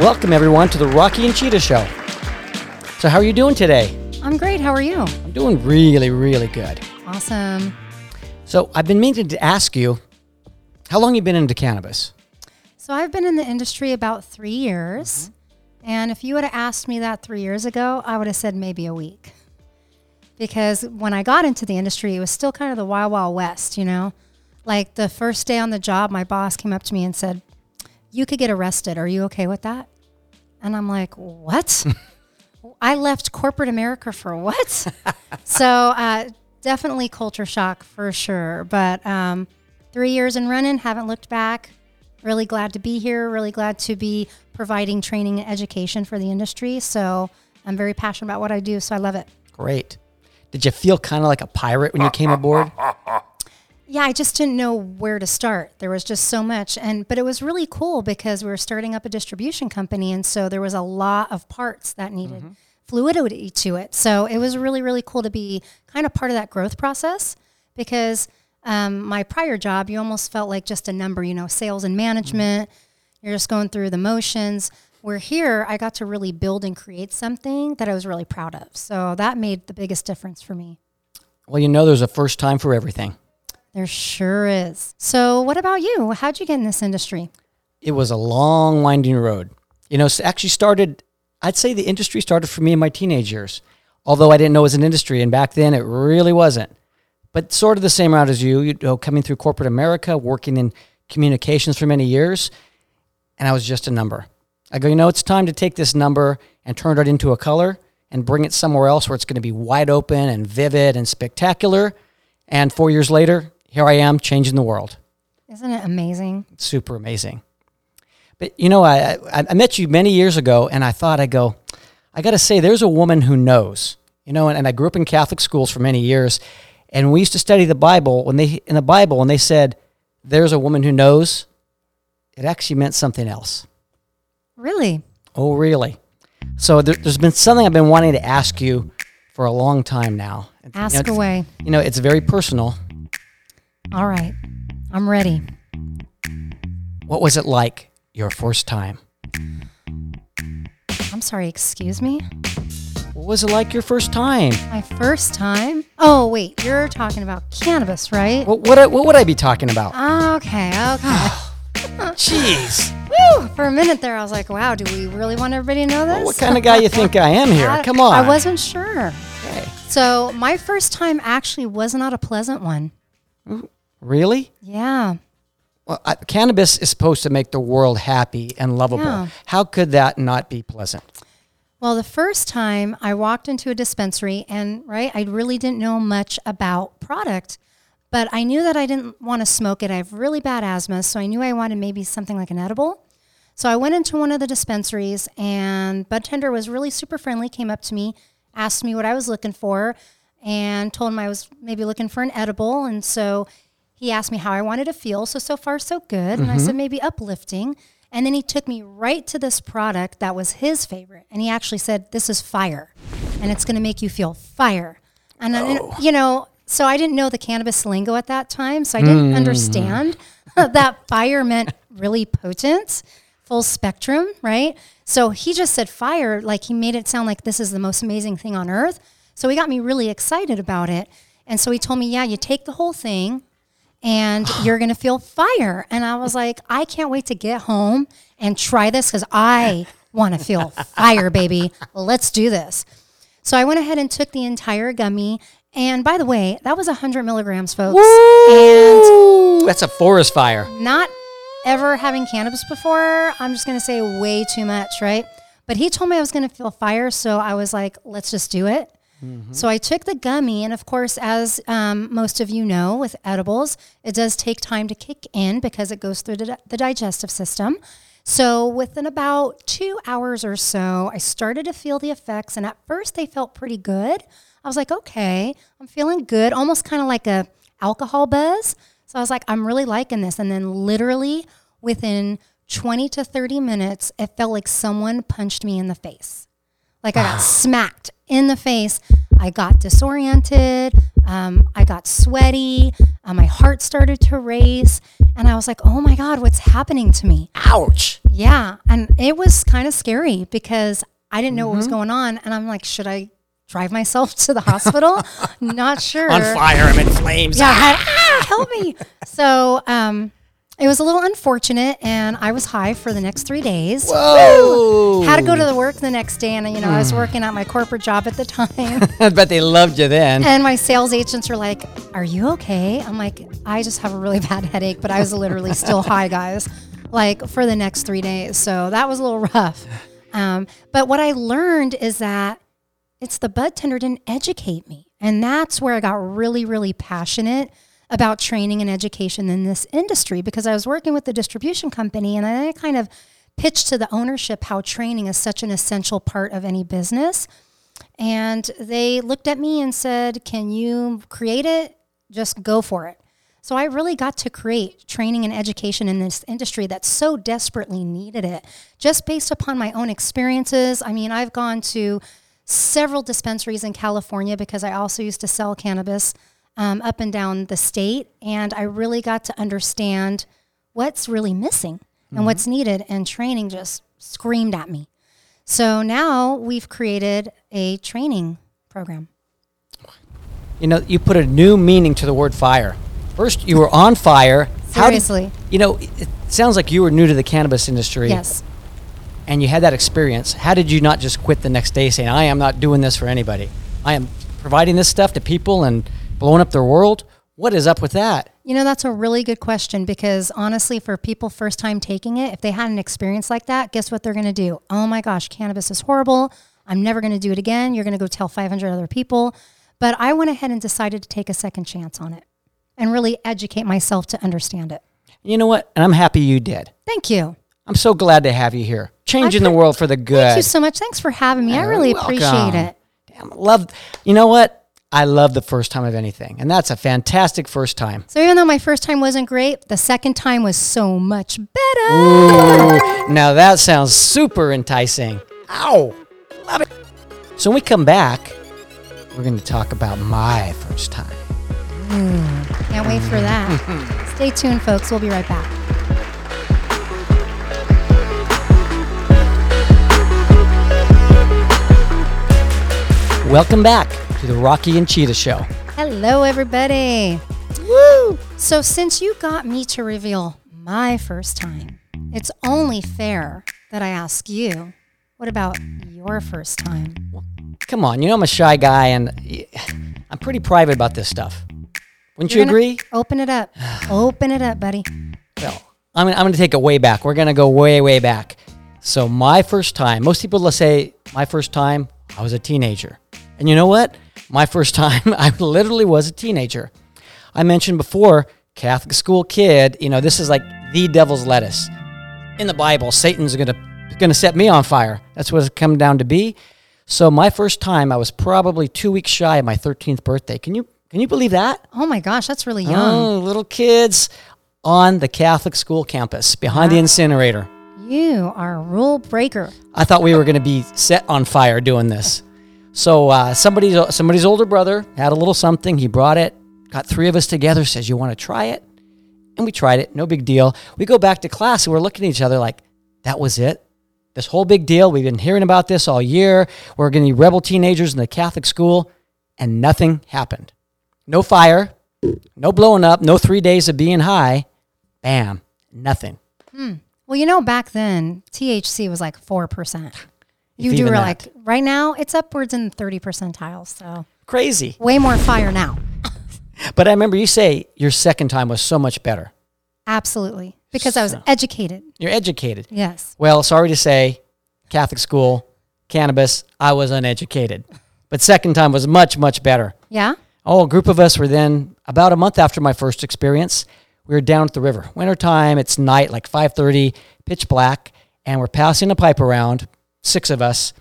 Welcome, everyone, to the Rocky and Cheetah Show. So, how are you doing today? I'm great. How are you? I'm doing really, really good. Awesome. So, I've been meaning to ask you, how long you been into cannabis? So I've been in the industry about three years. Mm-hmm. And if you would have asked me that three years ago, I would have said maybe a week. Because when I got into the industry, it was still kind of the wild, wild west, you know? Like the first day on the job, my boss came up to me and said, You could get arrested. Are you okay with that? And I'm like, What? I left corporate America for what? so uh, definitely culture shock for sure. But um, three years in running, haven't looked back. Really glad to be here. Really glad to be providing training and education for the industry. So I'm very passionate about what I do. So I love it. Great. Did you feel kind of like a pirate when you came aboard? Yeah, I just didn't know where to start. There was just so much and but it was really cool because we were starting up a distribution company and so there was a lot of parts that needed fluidity to it. So it was really really cool to be kind of part of that growth process because um, my prior job you almost felt like just a number, you know, sales and management. You're just going through the motions. Where here I got to really build and create something that I was really proud of. So that made the biggest difference for me. Well, you know, there's a first time for everything. There sure is. So, what about you? How'd you get in this industry? It was a long, winding road. You know, actually started, I'd say the industry started for me in my teenage years, although I didn't know it was an industry. And back then, it really wasn't. But sort of the same route as you, you know, coming through corporate America, working in communications for many years, and I was just a number. I go, you know, it's time to take this number and turn it into a color and bring it somewhere else where it's going to be wide open and vivid and spectacular. And four years later, here I am changing the world. Isn't it amazing? It's super amazing. But you know, I, I, I met you many years ago, and I thought I go, I got to say, there's a woman who knows. You know, and, and I grew up in Catholic schools for many years, and we used to study the Bible. When they in the Bible, when they said, "There's a woman who knows," it actually meant something else. Really? Oh, really? So there, there's been something I've been wanting to ask you for a long time now. You know, Ask away. You know, it's very personal. All right. I'm ready. What was it like your first time? I'm sorry, excuse me? What was it like your first time? My first time? Oh, wait. You're talking about cannabis, right? What what, what would I be talking about? Ah, okay, oh, okay. Jeez. Woo! For a minute there, I was like, wow, do we really want everybody to know this? What kind of guy you think I am here? I- Come on. I wasn't sure. Okay. So, my first time actually was not a pleasant one. Really? Yeah. Well, I, cannabis is supposed to make the world happy and lovable. Yeah. How could that not be pleasant? Well, the first time I walked into a dispensary, and right, I really didn't know much about product, but I knew that I didn't want to smoke it. I have really bad asthma, so I knew I wanted maybe something like an edible. So I went into one of the dispensaries, and bud tender was really super friendly. Came up to me, asked me what I was looking for, and told him I was maybe looking for an edible. And so he asked me how I wanted to feel. So so far so good, and I mm-hmm. said maybe uplifting. And then he took me right to this product that was his favorite, and he actually said, "This is fire, and it's going to make you feel fire." And I, oh. you know, so I didn't know the cannabis lingo at that time, so I didn't mm. understand that fire meant really potent, full spectrum, right? So he just said fire, like he made it sound like this is the most amazing thing on earth. So he got me really excited about it. And so he told me, yeah, you take the whole thing and you're going to feel fire. And I was like, I can't wait to get home and try this because I want to feel fire, baby. Let's do this. So I went ahead and took the entire gummy. And by the way, that was 100 milligrams, folks. And that's a forest fire. not ever having cannabis before, I'm just going to say way too much, right? But he told me I was going to feel fire. So I was like, let's just do it. So I took the gummy, and of course, as um, most of you know, with edibles, it does take time to kick in because it goes through the, the digestive system. So within about two hours or so, I started to feel the effects, and at first they felt pretty good. I was like, okay, I'm feeling good, almost kind of like a alcohol buzz. So I was like, I'm really liking this. And then literally within 20 to 30 minutes, it felt like someone punched me in the face. Like I got smacked in the face. I got disoriented. Um, I got sweaty. Uh, my heart started to race. And I was like, oh my God, what's happening to me? Ouch. Yeah. And it was kind of scary because I didn't know what was going on. And I'm like, should I drive myself to the hospital? Not sure. On fire, I'm in flames. Yeah, ah, help me. So um, it was a little unfortunate, and I was high for the next three days. Whoa. Had to go to the work the next day, and you know I was working at my corporate job at the time, I bet they loved you then. and my sales agents were like, "Are you okay?" I'm like, "I just have a really bad headache," but I was literally still high, guys, like for the next three days. So that was a little rough. Um, but what I learned is that it's the bud tender didn't educate me. And that's where I got really, really passionate about training and education in this industry because I was working with the distribution company and I kind of pitched to the ownership how training is such an essential part of any business. And they looked at me and said, Can you create it? Just go for it. So I really got to create training and education in this industry that so desperately needed it, just based upon my own experiences. I mean, I've gone to several dispensaries in California because I also used to sell cannabis um, up and down the state. And I really got to understand what's really missing and what's needed. And training just screamed at me. So now we've created a training program. You know, you put a new meaning to the word fire. First, you were on fire. How did- Seriously. you know, it sounds like you were new to the cannabis industry. Yes. And you had that experience. How did you not just quit the next day saying, I am not doing this for anybody? I am providing this stuff to people and blowing up their world? What is up with that? You know, that's a really good question because honestly, for people first time taking it, if they had an experience like that, guess what they're going to do? Oh my gosh, cannabis is horrible. I'm never going to do it again. You're going to go tell 500 other people. But I went ahead and decided to take a second chance on it and really educate myself to understand it. You know what? And I'm happy you did. Thank you. I'm so glad to have you here. Changing the world for the good. Thank you so much. Thanks for having me. I You're really welcome. appreciate it. Damn, love. You know what? I love the first time of anything, and that's a fantastic first time. So even though my first time wasn't great, the second time was so much better. Ooh, now that sounds super enticing. Ow, love it. So when we come back, we're going to talk about my first time. Hmm, can't wait for that. Stay tuned, folks. We'll be right back. Welcome back to the Rocky and Cheetah Show. Hello, everybody. Woo! So, since you got me to reveal my first time, it's only fair that I ask you, what about your first time? Come on, you know I'm a shy guy, and I'm pretty private about this stuff. Wouldn't you You're gonna- agree? Open it up. Open it up, buddy. Well, I'm gonna, I'm gonna take it way back. We're gonna go way, way back. So my first time, most people will say my first time, I was a teenager. And you know what? My first time, I literally was a teenager. I mentioned before, Catholic school kid, you know, this is like the devil's lettuce. In the Bible, Satan's gonna gonna set me on fire. That's what it's come down to be. So my first time, I was probably two weeks shy of my 13th birthday. Can you can you believe that? Oh my gosh, that's really young. Oh, little kids on the Catholic school campus behind the incinerator. You are a rule breaker. I thought we were going to be set on fire doing this. So uh, somebody's somebody's older brother had a little something. He brought it. Got three of us together. Says, "You want to try it?" And we tried it. No big deal. We go back to class and we're looking at each other like, "That was it." This whole big deal. We've been hearing about this all year. We're going to be rebel teenagers in the Catholic school, and nothing happened. No fire, no blowing up, no three days of being high. Bam, nothing. Hmm. Well, you know, back then THC was like four percent. You do that. right now it's upwards in thirty percentiles. So Crazy. way more fire now. But I remember you say your second time was so much better. Absolutely, because I was educated. You're educated. Yes. Well, sorry to say, Catholic school, cannabis, I was uneducated. But second time was much, much better. Yeah. Oh, a group of us were then about a month after my first experience. We were down at the river. Wintertime, it's night, like 5:30, pitch black, and we're passing a pipe around, six of us.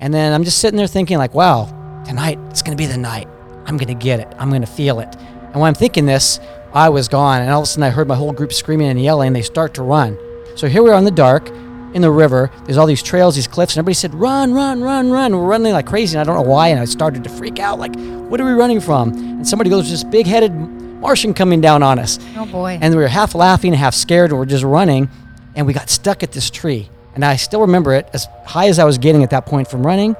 And then I'm just sitting there thinking, like, wow, tonight it's gonna be the night. I'm gonna get it. I'm gonna feel it. And when I'm thinking this, I was gone, and all of a sudden I heard my whole group screaming and yelling. and They start to run. So here we are in the dark. in the river. There's all these trails, these cliffs, and everybody said, "Run, run, run, run!" We're running like crazy, and I don't know why. And I started to freak out, like, "What are we running from?" And somebody goes, "This big-headed Martian coming down on us." Oh boy. And we were half laughing, half scared, and we're just running, and we got stuck at this tree. And I still remember it as high as I was getting at that point from running.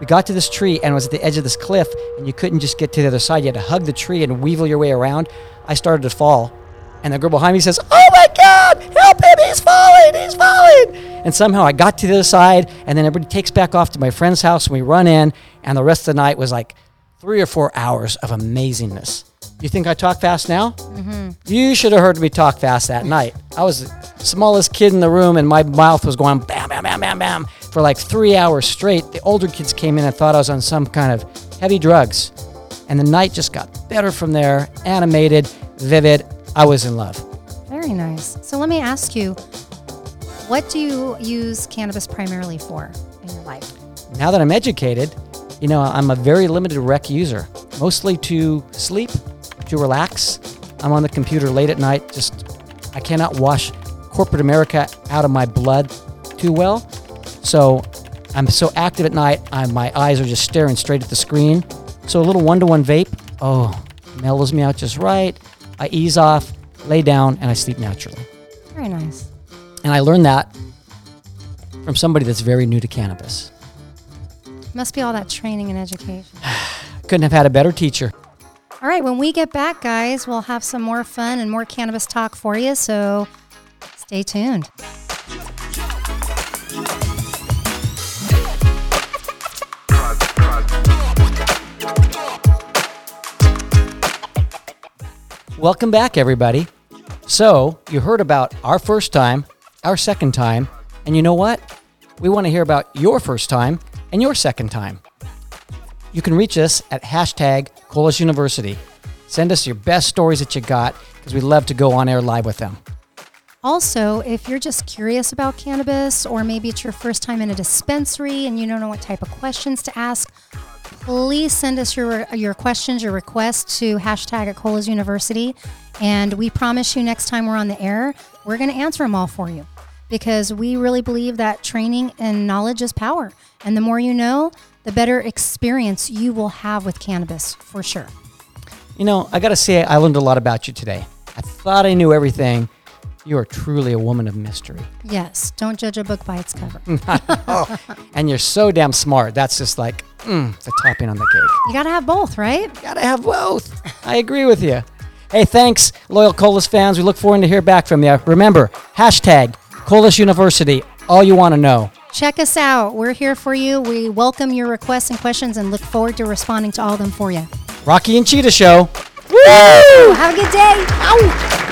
We got to this tree and was at the edge of this cliff, and you couldn't just get to the other side. You had to hug the tree and weevil your way around. I started to fall, and the girl behind me says, "Oh my God, help him! He's falling! He's falling!" And somehow I got to the other side, and then everybody takes back off to my friend's house, and we run in, and the rest of the night was like three or four hours of amazingness. You think I talk fast now? Mm-hmm. You should have heard me talk fast that night. I was the smallest kid in the room, and my mouth was going bam, bam, bam, bam, bam for like three hours straight. The older kids came in and thought I was on some kind of heavy drugs. And the night just got better from there, animated, vivid. I was in love. Very nice. So let me ask you, what do you use cannabis primarily for in your life? Now that I'm educated, you know, I'm a very limited rec user, mostly to sleep, to relax. I'm on the computer late at night. Just, I cannot wash corporate America out of my blood too well. So I'm so active at night, I, my eyes are just staring straight at the screen. So a little one to one vape, oh, mellows me out just right. I ease off, lay down, and I sleep naturally. Very nice. And I learned that from somebody that's very new to cannabis. Must be all that training and education. Couldn't have had a better teacher. All right, when we get back, guys, we'll have some more fun and more cannabis talk for you. So stay tuned. Welcome back, everybody. So, you heard about our first time, our second time, and you know what? We want to hear about your first time and your second time. You can reach us at hashtag Colas University. Send us your best stories that you got because we'd love to go on air live with them. Also, if you're just curious about cannabis, or maybe it's your first time in a dispensary and you don't know what type of questions to ask, please send us your your questions, your requests to hashtag at Colas University, and we promise you next time we're on the air, we're going to answer them all for you, because we really believe that training and knowledge is power, and the more you know, the better experience you will have with cannabis for sure. You know, I got to say, I learned a lot about you today. I thought I knew everything. You are truly a woman of mystery. Yes, don't judge a book by its cover. And you're so damn smart. That's just like mm, the topping on the cake. You got to have both, right? Gotta have both. I agree with you. Hey, thanks, loyal Colas fans. We look forward to hear back from you. Remember, hashtag Colas University. All you want to know. Check us out. We're here for you. We welcome your requests and questions and look forward to responding to all of them for you. Rocky and Cheetah Show. Woo! Have a good day. Ow!